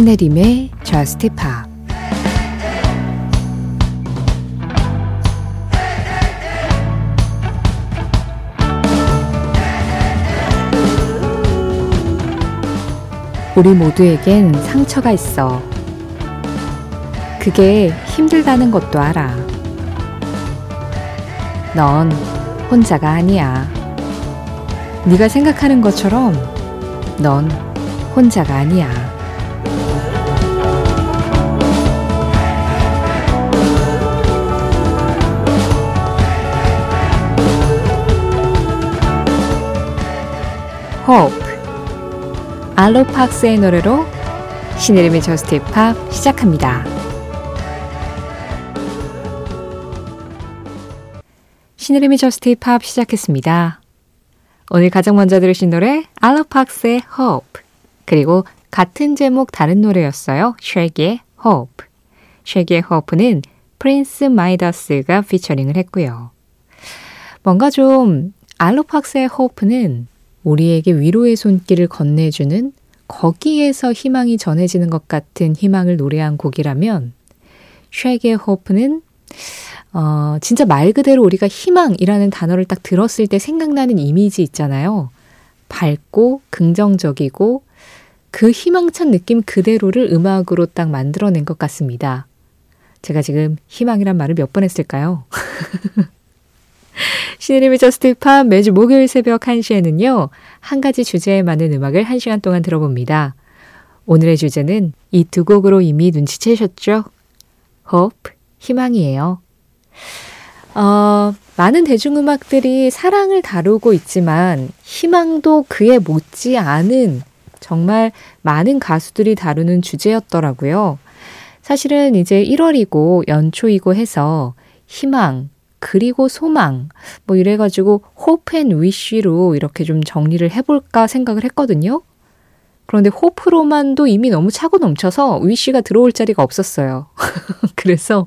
신혜림의 Just Pop 우리 모두에겐 상처가 있어. 그게 힘들다는 것도 알아. 넌 혼자가 아니야. 네가 생각하는 것처럼 넌 혼자가 아니야. Hope 알로팍스의 노래로 신혜림의 저스트 힙합 시작합니다. 신혜림의 Just Pop 시작했습니다. 오늘 가장 먼저 들으신 노래 알로팍스의 Hope 그리고 같은 제목 다른 노래였어요. 쉐기의 Hope 쉐기의 Hope는 프린스 마이다스가 피처링을 했고요. 뭔가 좀 알로팍스의 Hope는 우리에게 위로의 손길을 건네주는 거기에서 희망이 전해지는 것 같은 희망을 노래한 곡이라면 쉐기의 Hope는 어, 진짜 말 그대로 우리가 희망이라는 단어를 딱 들었을 때 생각나는 이미지 있잖아요. 밝고 긍정적이고 그 희망찬 느낌 그대로를 음악으로 딱 만들어낸 것 같습니다. 제가 지금 희망이란 말을 몇 번 했을까요? 신혜림의 Just Pop 매주 목요일 새벽 1시에는요. 한 가지 주제에 맞는 음악을 1시간 동안 들어봅니다. 오늘의 주제는 이 두 곡으로 이미 눈치채셨죠? Hope, 희망이에요. 어, 많은 대중음악들이 사랑을 다루고 있지만 희망도 그에 못지 않은 정말 많은 가수들이 다루는 주제였더라고요. 사실은 이제 1월이고 연초이고 해서 희망, 그리고 소망 뭐 이래가지고 Hope and Wish로 이렇게 좀 정리를 해볼까 생각을 했거든요. 그런데 호프로만도 이미 너무 차고 넘쳐서 위쉬가 들어올 자리가 없었어요. 그래서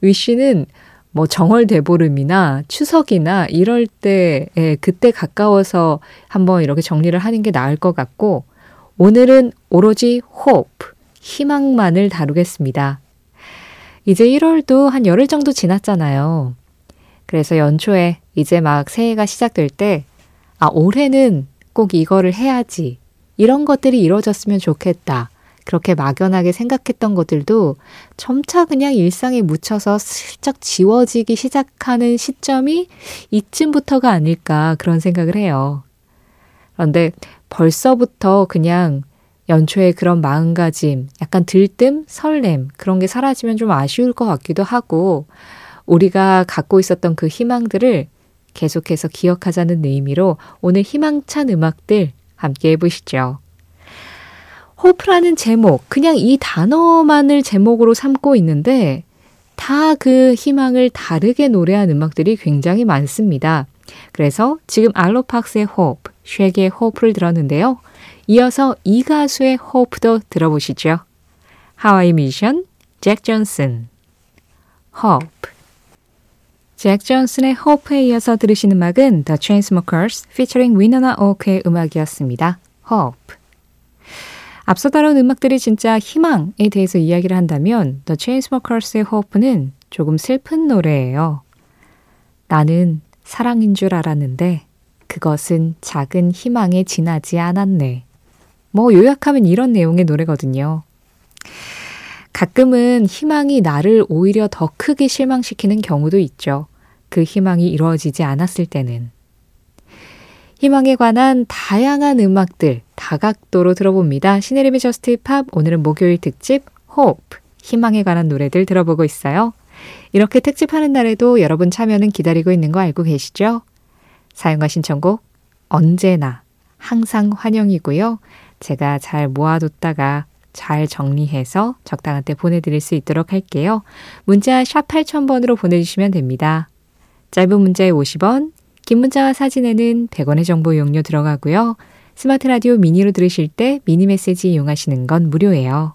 위쉬는 뭐 정월 대보름이나 추석이나 이럴 때 예, 그때 가까워서 한번 이렇게 정리를 하는 게 나을 것 같고 오늘은 오로지 호프 희망만을 다루겠습니다. 이제 1월도 한 열흘 정도 지났잖아요. 그래서 연초에 이제 막 새해가 시작될 때, 아, 올해는 꼭 이거를 해야지. 이런 것들이 이루어졌으면 좋겠다. 그렇게 막연하게 생각했던 것들도 점차 그냥 일상에 묻혀서 슬쩍 지워지기 시작하는 시점이 이쯤부터가 아닐까 그런 생각을 해요. 그런데 벌써부터 그냥 연초에 그런 마음가짐, 약간 들뜸, 설렘, 그런 게 사라지면 좀 아쉬울 것 같기도 하고, 우리가 갖고 있었던 그 희망들을 계속해서 기억하자는 의미로 오늘 희망찬 음악들 함께 해보시죠. 호프라는 제목, 그냥 이 단어만을 제목으로 삼고 있는데 다 그 희망을 다르게 노래한 음악들이 굉장히 많습니다. 그래서 지금 알로팍스의 호프, 쉐기의 호프를 들었는데요. 이어서 이 가수의 호프도 들어보시죠. 하와이 미션, 잭 존슨, 호프. 잭 존슨의 호프에 이어서 들으신 음악은 The Chainsmokers featuring 위너나 오크의 음악이었습니다. Hope. 앞서 다룬 음악들이 진짜 희망에 대해서 이야기를 한다면 The Chainsmokers의 Hope는 조금 슬픈 노래예요. 나는 사랑인 줄 알았는데 그것은 작은 희망에 지나지 않았네. 뭐 요약하면 이런 내용의 노래거든요. 가끔은 희망이 나를 오히려 더 크게 실망시키는 경우도 있죠. 그 희망이 이루어지지 않았을 때는. 희망에 관한 다양한 음악들 다각도로 들어봅니다. 시네림의 저스트 팝 오늘은 목요일 특집 Hope 희망에 관한 노래들 들어보고 있어요. 이렇게 특집하는 날에도 여러분 참여는 기다리고 있는 거 알고 계시죠? 사용과 신청곡 언제나 항상 환영이고요. 제가 잘 모아뒀다가 잘 정리해서 적당한 때 보내드릴 수 있도록 할게요. 문자 샵 8000번으로 보내주시면 됩니다. 짧은 문자에 50원, 긴 문자와 사진에는 100원의 정보 이용료 들어가고요. 스마트 라디오 미니로 들으실 때 미니 메시지 이용하시는 건 무료예요.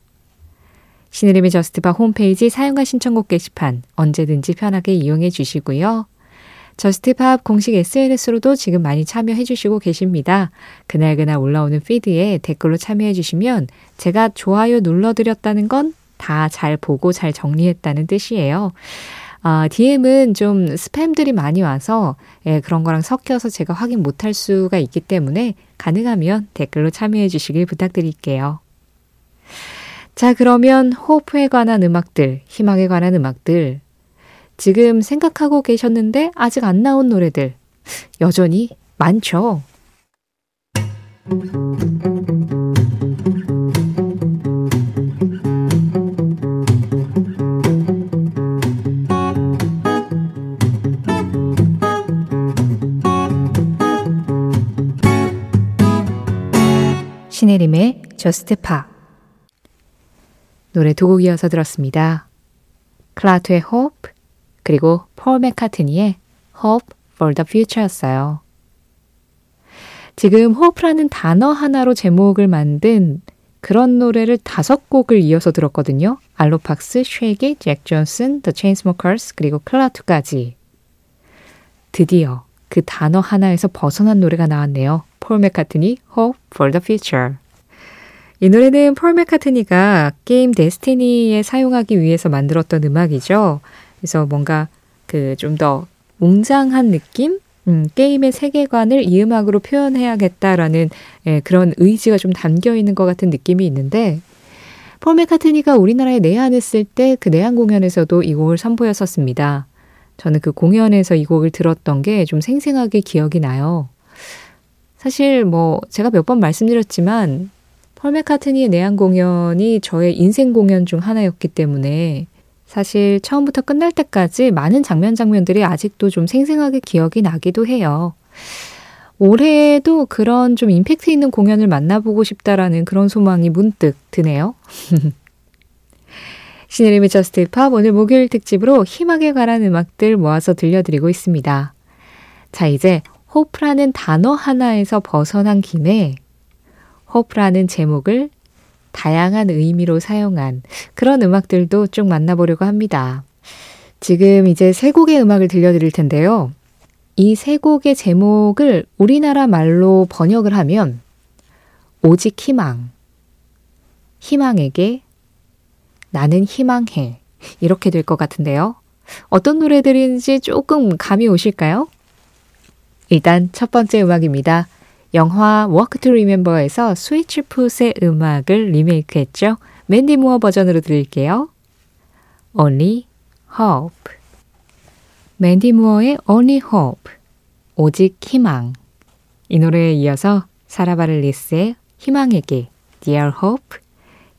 신의림의 저스트바 홈페이지 사용과 신청곡 게시판 언제든지 편하게 이용해 주시고요. Just Pop 공식 SNS로도 지금 많이 참여해 주시고 계십니다. 그날그날 올라오는 feed에 댓글로 참여해 주시면 제가 좋아요 눌러드렸다는 건 다 잘 보고 잘 정리했다는 뜻이에요. 아, DM은 좀 스팸들이 많이 와서 예, 그런 거랑 섞여서 제가 확인 못할 수가 있기 때문에 가능하면 댓글로 참여해 주시길 부탁드릴게요. 자, 그러면 hope에 관한 음악들, 희망에 관한 음악들, 지금 생각하고 계셨는데 아직 안 나온 노래들 여전히 많죠. 신혜림의 저스트 파 노래 두 곡 이어서 들었습니다. 클라트의 Hope 그리고 폴 맥카트니의 Hope for the Future였어요. 지금 hope라는 단어 하나로 제목을 만든 그런 노래를 다섯 곡을 이어서 들었거든요. 알로팍스, 쉐기, 잭 존슨, The Chainsmokers, 그리고 클라투까지. 드디어 그 단어 하나에서 벗어난 노래가 나왔네요. 폴 맥카트니, Hope for the Future. 이 노래는 폴 맥카트니가 게임 데스티니에 사용하기 위해서 만들었던 음악이죠. 그래서 뭔가 그 좀 더 웅장한 느낌? 음, 게임의 세계관을 이 음악으로 표현해야겠다라는 예, 그런 의지가 좀 담겨 있는 것 같은 느낌이 있는데 폴 맥카트니가 우리나라에 내한했을 때 그 내한 공연에서도 이 곡을 선보였었습니다. 저는 그 공연에서 이 곡을 들었던 게 좀 생생하게 기억이 나요. 사실 뭐 제가 몇 번 말씀드렸지만 폴 맥카트니의 내한 공연이 저의 인생 공연 중 하나였기 때문에 사실 처음부터 끝날 때까지 많은 장면 장면들이 아직도 좀 생생하게 기억이 나기도 해요. 올해도 그런 좀 임팩트 있는 공연을 만나보고 싶다라는 그런 소망이 문득 드네요. 신혜림의 Just Pop 오늘 목요일 특집으로 희망에 관한 음악들 모아서 들려드리고 있습니다. 자, 이제 호프라는 단어 하나에서 벗어난 김에 호프라는 제목을 다양한 의미로 사용한 그런 음악들도 쭉 만나보려고 합니다. 지금 이제 세 곡의 음악을 들려드릴 텐데요. 이 세 곡의 제목을 우리나라 말로 번역을 하면 오직 희망, 희망에게 나는 희망해 이렇게 될 것 같은데요. 어떤 노래들인지 조금 감이 오실까요? 일단 첫 번째 음악입니다. 영화 Walk to Remember에서 스위치 풋의 음악을 리메이크했죠. 맨디 무어 버전으로 들을게요. Only Hope 맨디 무어의 Only Hope 오직 희망 이 노래에 이어서 사라바를리스의 희망에게 Dear Hope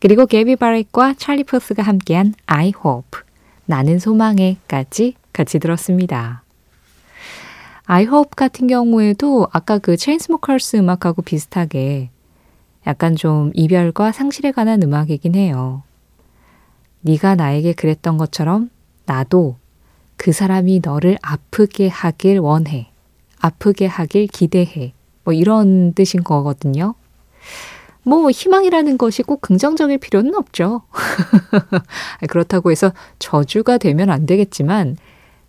그리고 게비 바렛과 찰리 포스가 함께한 I Hope 나는 소망에까지 같이 들었습니다. I hope 같은 경우에도 아까 그 체인스모커스 음악하고 비슷하게 약간 좀 이별과 상실에 관한 음악이긴 해요. 네가 나에게 그랬던 것처럼 나도 그 사람이 너를 아프게 하길 원해. 아프게 하길 기대해. 뭐 이런 뜻인 거거든요. 뭐 희망이라는 것이 꼭 긍정적일 필요는 없죠. 그렇다고 해서 저주가 되면 안 되겠지만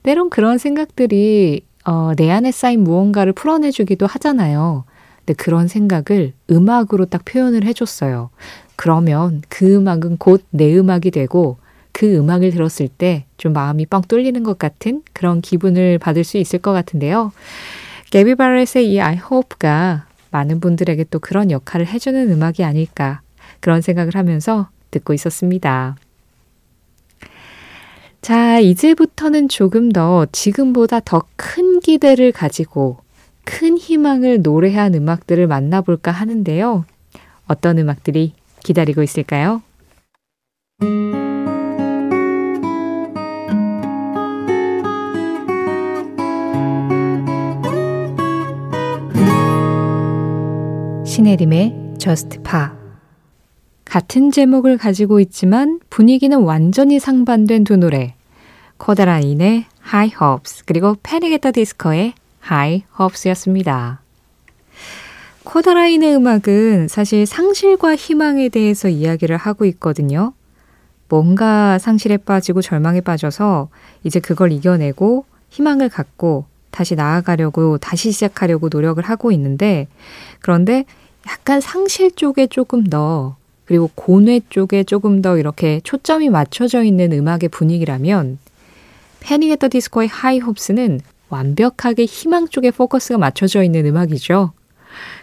때론 그런 생각들이 어, 내 안에 쌓인 무언가를 풀어내주기도 하잖아요. 근데 그런 생각을 음악으로 딱 표현을 해줬어요. 그러면 그 음악은 곧 내 음악이 되고 그 음악을 들었을 때 좀 마음이 뻥 뚫리는 것 같은 그런 기분을 받을 수 있을 것 같은데요. 게비 바렛의 이 I hope가 많은 분들에게 또 그런 역할을 해주는 음악이 아닐까 그런 생각을 하면서 듣고 있었습니다. 자, 이제부터는 조금 더 지금보다 더 큰 기대를 가지고 큰 희망을 노래한 음악들을 만나볼까 하는데요. 어떤 음악들이 기다리고 있을까요? 신혜림의 Just Pa 같은 제목을 가지고 있지만 분위기는 완전히 상반된 두 노래. 코다라인의 High Hopes 그리고 패닉 앳더 디스코의 High Hopes였습니다. 코다라인의 음악은 사실 상실과 희망에 대해서 이야기를 하고 있거든요. 뭔가 상실에 빠지고 절망에 빠져서 이제 그걸 이겨내고 희망을 갖고 다시 나아가려고, 다시 시작하려고 노력을 하고 있는데, 그런데 약간 상실 쪽에 조금 더, 그리고 고뇌 쪽에 조금 더 이렇게 초점이 맞춰져 있는 음악의 분위기라면, Panic! At The Disco의 High Hopes는 완벽하게 희망 쪽에 포커스가 맞춰져 있는 음악이죠.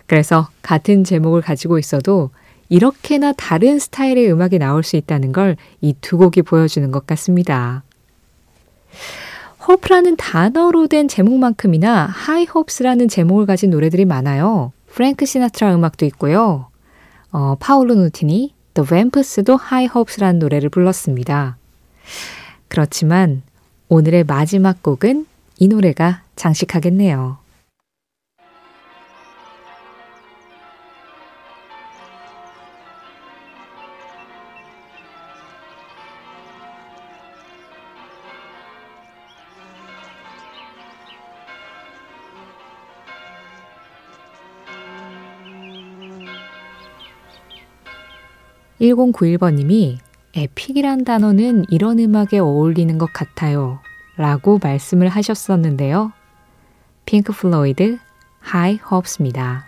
그래서 같은 제목을 가지고 있어도 이렇게나 다른 스타일의 음악이 나올 수 있다는 걸 이 두 곡이 보여주는 것 같습니다. Hope라는 단어로 된 제목만큼이나 High Hopes라는 제목을 가진 노래들이 많아요. 프랭크 시나트라 음악도 있고요. 어, 파울로 누티니, The Vamps도 High Hopes라는 노래를 불렀습니다. 그렇지만 오늘의 마지막 곡은 이 노래가 장식하겠네요. 1091번님이 epic이란 단어는 이런 음악에 어울리는 것 같아요. 라고 말씀을 하셨었는데요. 핑크 플로이드, High Hopes입니다.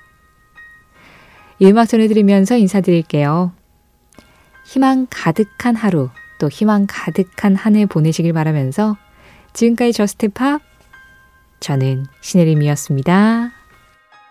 이 음악 전해드리면서 인사드릴게요. 희망 가득한 하루, 또 희망 가득한 한 해 보내시길 바라면서 지금까지 Just Pop, 저는 신혜림이었습니다.